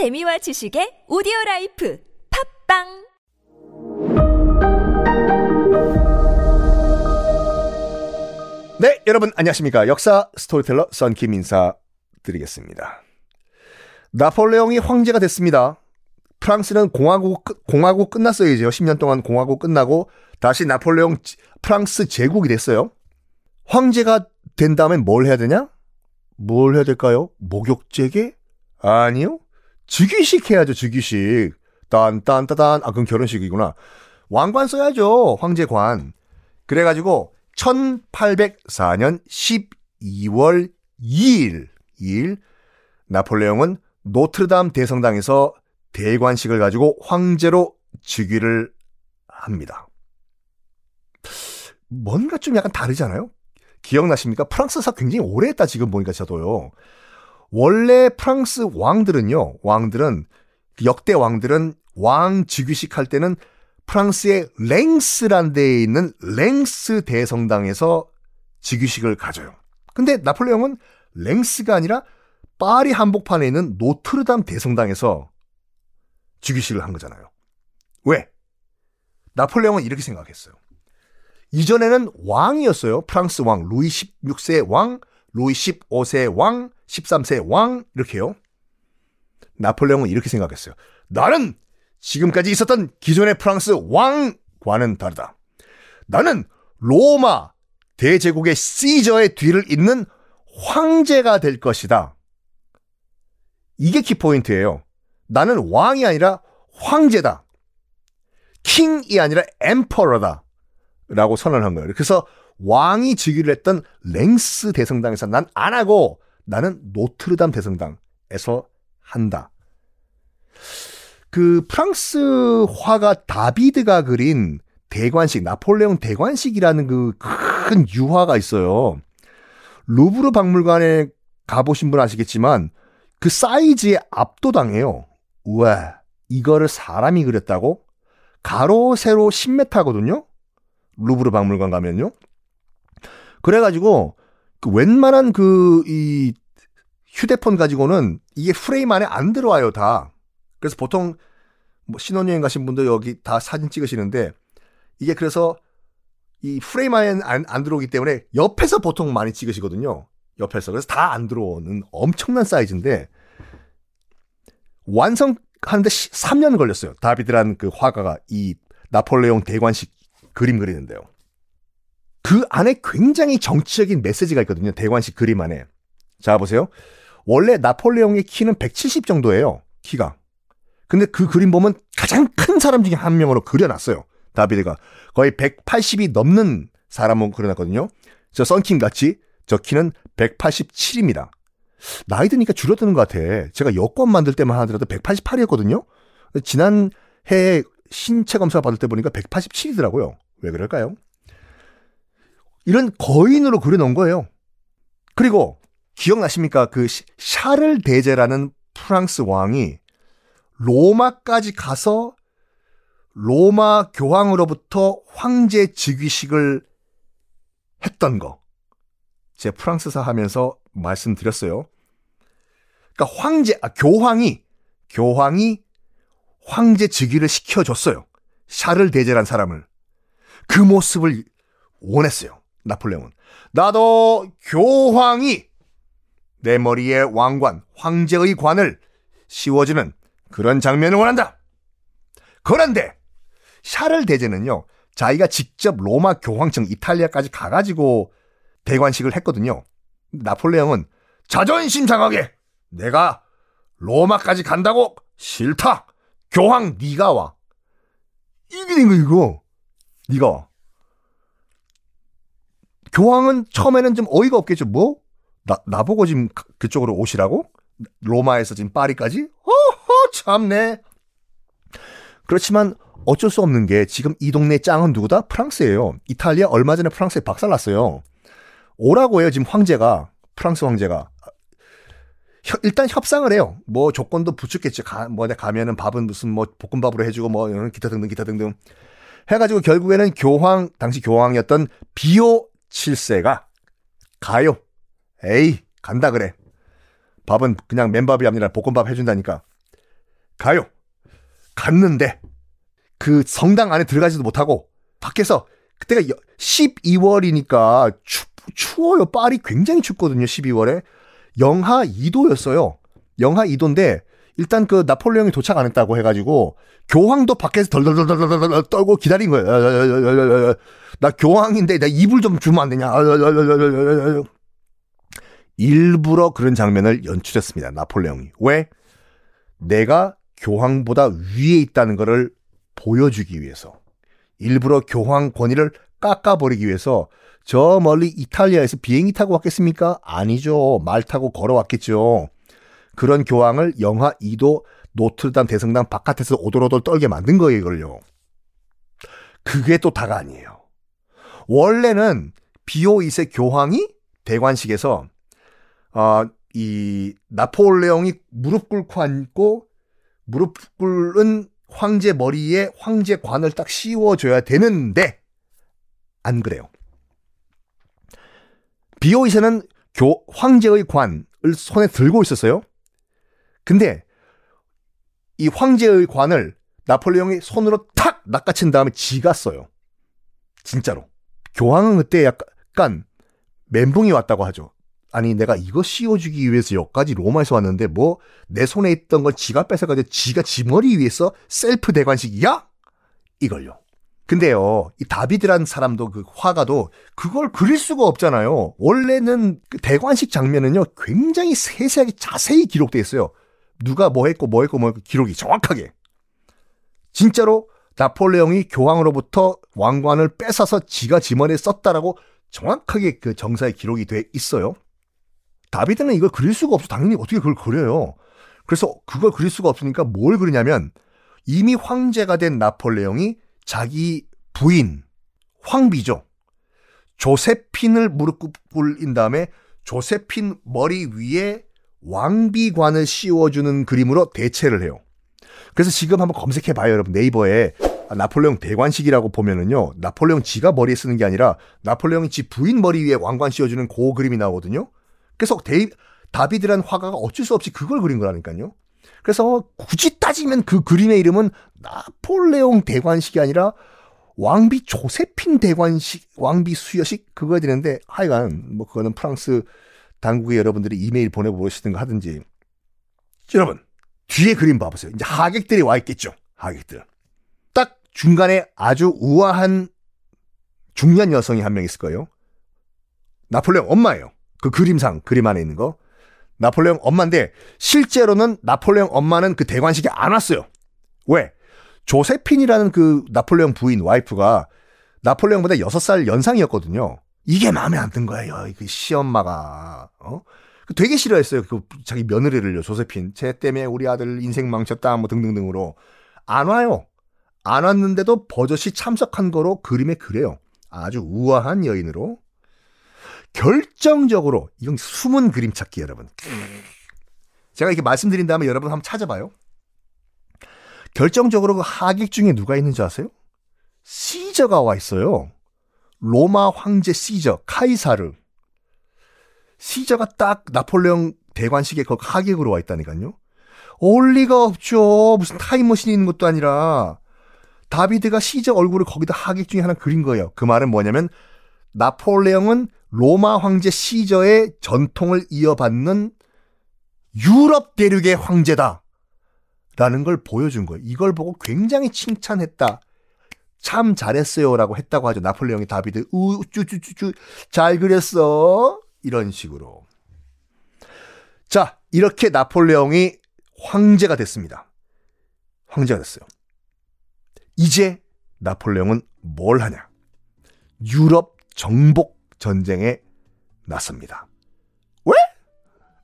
재미와 지식의 오디오 life 팟빵 네, 여러분 안녕하십니까. 역사 스토리텔러 썬킴 인사 드리겠습니다. 나폴레옹이 황제가 됐습니다. 프랑스는 공화국, 끝- 공화국 끝났어요, 이제. 10년 동안 공화국 끝나고 다시 나폴레옹 지- 프랑스 제국이 됐어요. 황제가 된 다음에 뭘 해야 되냐? 뭘 해야 될까요? 목욕제계? 아니요. 즉위식 해야죠, 즉위식. 딴 딴 따단. 아, 그건 결혼식이구나. 왕관 써야죠, 황제관. 그래가지고 1804년 12월 2일, 2일 나폴레옹은 노트르담 대성당에서 대관식을 가지고 황제로 즉위를 합니다. 뭔가 좀 약간 다르잖아요? 기억나십니까? 프랑스사 굉장히 오래 했다 지금 보니까 저도요. 원래 프랑스 왕들은요, 왕들은 역대 왕들은 왕 즉위식 할 때는 프랑스의 랭스란 데에 있는 랭스 대성당에서 즉위식을 가져요. 근데 나폴레옹은 랭스가 아니라 파리 한복판에 있는 노트르담 대성당에서 즉위식을 한 거잖아요. 왜? 나폴레옹은 이렇게 생각했어요. 이전에는 왕이었어요. 프랑스 왕, 루이 16세 왕, 루이 15세 왕, 13세 왕, 이렇게요. 나폴레옹은 이렇게 생각했어요. 나는 지금까지 있었던 기존의 프랑스 왕과는 다르다. 나는 로마 대제국의 시저의 뒤를 잇는 황제가 될 것이다. 이게 키포인트예요. 나는 왕이 아니라 황제다. 킹이 아니라 엠퍼러다. 라고 선언한 거예요. 그래서 왕이 즉위를 했던 랭스 대성당에서 난 안 하고 나는 노트르담 대성당에서 한다. 그 프랑스 화가 다비드가 그린 대관식, 나폴레옹 대관식이라는 그 큰 유화가 있어요. 루브르 박물관에 가보신 분 아시겠지만 그 사이즈에 압도당해요. 우와, 이거를 사람이 그렸다고? 가로, 세로 10m거든요? 루브르 박물관 가면요. 그래가지고, 그 웬만한 그, 이, 휴대폰 가지고는 이게 프레임 안에 안 들어와요, 다. 그래서 보통 뭐 신혼여행 가신 분들 여기 다 사진 찍으시는데 이게 그래서 이 프레임 안에 안, 안 들어오기 때문에 옆에서 보통 많이 찍으시거든요. 옆에서. 그래서 다 안 들어오는 엄청난 사이즈인데 완성하는데 3년 걸렸어요. 다비드라는 그 화가가 이 나폴레옹 대관식 그림 그리는데요. 그 안에 굉장히 정치적인 메시지가 있거든요. 대관식 그림 안에. 자, 보세요. 원래 나폴레옹의 키는 170 정도예요. 키가. 근데 그 그림 보면 가장 큰 사람 중에 한 명으로 그려놨어요. 다비드가. 거의 180이 넘는 사람을 그려놨거든요. 저 썬킴 같이 저 키는 187입니다. 나이 드니까 줄어드는 것 같아. 제가 여권 만들 때만 하더라도 188이었거든요. 지난 해에 신체 검사 받을 때 보니까 187이더라고요. 왜 그럴까요? 이런 거인으로 그려놓은 거예요. 그리고 기억나십니까? 그 시- 샤를 대제라는 프랑스 왕이 로마까지 가서 로마 교황으로부터 황제 즉위식을 했던 거. 제 프랑스사 하면서 말씀드렸어요. 그러니까 황제, 아, 교황이, 교황이 황제 즉위를 시켜줬어요. 샤를 대제란 사람을. 그 모습을 원했어요. 나폴레옹은. 나도 교황이 내 머리에 왕관, 황제의 관을 씌워주는 그런 장면을 원한다. 그런데 샤를 대제는요. 자기가 직접 로마 교황청 이탈리아까지 가가지고 대관식을 했거든요. 나폴레옹은 자존심 상하게 내가 로마까지 간다고 싫다. 교황 네가 와. 된거 이거. 네가 와. 교황은 처음에는 좀 어이가 없겠죠. 뭐? 나, 나보고 지금 그- 그쪽으로 오시라고? 로마에서 지금 파리까지? 어허, 참네. 그렇지만 어쩔 수 없는 게 지금 이 동네 짱은 누구다? 프랑스예요. 이탈리아 얼마 전에 프랑스에 박살났어요. 오라고 해요, 지금 황제가. 프랑스 황제가. 혀- 일단 협상을 해요. 뭐 조건도 붙였겠지. 가, 뭐 내가 가면은 밥은 무슨 뭐 볶음밥으로 해주고 뭐 기타 등등 기타 등등 해가지고 결국에는 교황 당시 교황이었던 비오 7세가 가요. 에이 간다 그래. 밥은 그냥 맨밥이 아니라 볶음밥 해준다니까. 가요. 갔는데 그 성당 안에 들어가지도 못하고 밖에서 그때가 12월이니까 추, 추워요. 파리 굉장히 춥거든요. 12월에 영하 2도였어요. 영하 2도인데 일단 그 나폴레옹이 도착 안 했다고 해가지고 교황도 밖에서 덜덜덜덜덜 떨고 기다린 거예요. 나 교황인데 나 이불 좀 주면 안 되냐? 일부러 그런 장면을 연출했습니다. 나폴레옹이 왜? 내가 교황보다 위에 있다는 것을 보여주기 위해서 일부러 교황 권위를 깎아버리기 위해서 저 멀리 이탈리아에서 비행기 타고 왔겠습니까? 아니죠. 말 타고 걸어왔겠죠. 그런 교황을 영하 2도 노틀담 대성당 바깥에서 오돌오돌 떨게 만든 거예요, 이걸요. 그게 또 다가 아니에요. 원래는 비오 2세 교황이 대관식에서 어, 이 나폴레옹이 무릎 꿇고 앉고 무릎 꿇은 황제 머리에 황제 관을 딱 씌워줘야 되는데 안 그래요. 비오이세는 교 황제의 관을 손에 들고 있었어요. 근데 이 황제의 관을 나폴레옹이 손으로 탁 낚아친 다음에 지가 써요. 진짜로. 교황은 그때 약간 멘붕이 왔다고 하죠. 아니 내가 이거 씌워주기 위해서 여기까지 로마에서 왔는데 뭐 내 손에 있던 걸 지가 뺏어가지고 지가 지 머리 위에서 셀프 대관식이야? 이걸요. 근데요, 이 다비드란 사람도 그 화가도 그걸 그릴 수가 없잖아요. 원래는 그 대관식 장면은요, 굉장히 세세하게 자세히 기록돼 있어요. 누가 뭐 했고 뭐 했고 뭐 했고 기록이 정확하게. 진짜로 나폴레옹이 교황으로부터 왕관을 뺏어서 지가 지머리에 썼다라고 정확하게 그 정사에 기록이 돼 있어요. 다비드는 이걸 그릴 수가 없어. 당연히 어떻게 그걸 그려요. 그래서 그걸 그릴 수가 없으니까 뭘 그리냐면 이미 황제가 된 나폴레옹이 자기 부인 황비죠. 조세핀을 무릎 꿇인 다음에 조세핀 머리 위에 왕비관을 씌워주는 그림으로 대체를 해요. 그래서 지금 한번 검색해 봐요, 여러분. 네이버에 나폴레옹 대관식이라고 보면은요. 나폴레옹 지가 머리에 쓰는 게 아니라 나폴레옹이 지 부인 머리 위에 왕관 씌워주는 그 그림이 나오거든요. 그래서 데이, 다비드란 화가가 어쩔 수 없이 그걸 그린 거라니까요. 그래서 굳이 따지면 그 그림의 이름은 나폴레옹 대관식이 아니라 왕비 조세핀 대관식, 왕비 수여식 그거야 되는데 하여간 뭐 그거는 프랑스 당국에 여러분들이 이메일 보내보시든가 하든지 여러분 뒤에 그림 봐보세요. 이제 하객들이 와 있겠죠. 하객들. 딱 중간에 아주 우아한 중년 여성이 한 명 있을 거예요. 나폴레옹 엄마예요. 그 그림상 그림 안에 있는 거. 나폴레옹 엄마인데 실제로는 나폴레옹 엄마는 그 대관식에 안 왔어요. 왜? 조세핀이라는 그 나폴레옹 부인 와이프가 나폴레옹보다 6살 연상이었거든요. 이게 마음에 안 든 거예요. 그 시엄마가. 어? 그 되게 싫어했어요. 그 자기 며느리를요. 조세핀. 쟤 때문에 우리 아들 인생 망쳤다. 뭐 등등등으로. 안 와요. 안 왔는데도 버젓이 참석한 거로 그림에 그래요. 아주 우아한 여인으로. 결정적으로 이건 숨은 그림 찾기 여러분. 제가 이렇게 말씀드린 다음에 여러분 한번 찾아봐요. 결정적으로 그 하객 중에 누가 있는지 아세요? 시저가 와 있어요. 로마 황제 시저, 카이사르. 시저가 딱 나폴레옹 대관식에 그 하객으로 와 있다니까요. 올 리가 없죠. 무슨 타임머신이 있는 것도 아니라. 다비드가 시저 얼굴을 거기다 하객 중에 하나 그린 거예요. 그 말은 뭐냐면 나폴레옹은 로마 황제 시저의 전통을 이어받는 유럽 대륙의 황제다. 라는 걸 보여준 거예요. 이걸 보고 굉장히 칭찬했다. 참 잘했어요 라고 했다고 하죠. 나폴레옹이 다비드 우 쭈쭈쭈쭈 잘 그렸어. 이런 식으로. 자, 이렇게 나폴레옹이 황제가 됐습니다. 황제가 됐어요. 이제 나폴레옹은 뭘 하냐? 유럽 정복 전쟁에 나섭니다. 왜?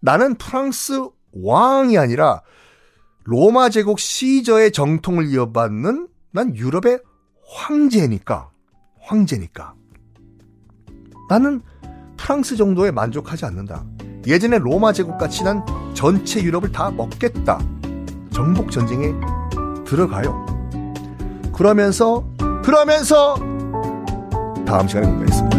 나는 프랑스 왕이 아니라 로마 제국 시저의 정통을 이어받는 난 유럽의 황제니까. 황제니까. 나는 프랑스 정도에 만족하지 않는다. 예전에 로마 제국같이 난 전체 유럽을 다 먹겠다. 정복 전쟁에 들어가요. 그러면서 그러면서 다음 시간에 공개하겠습니다.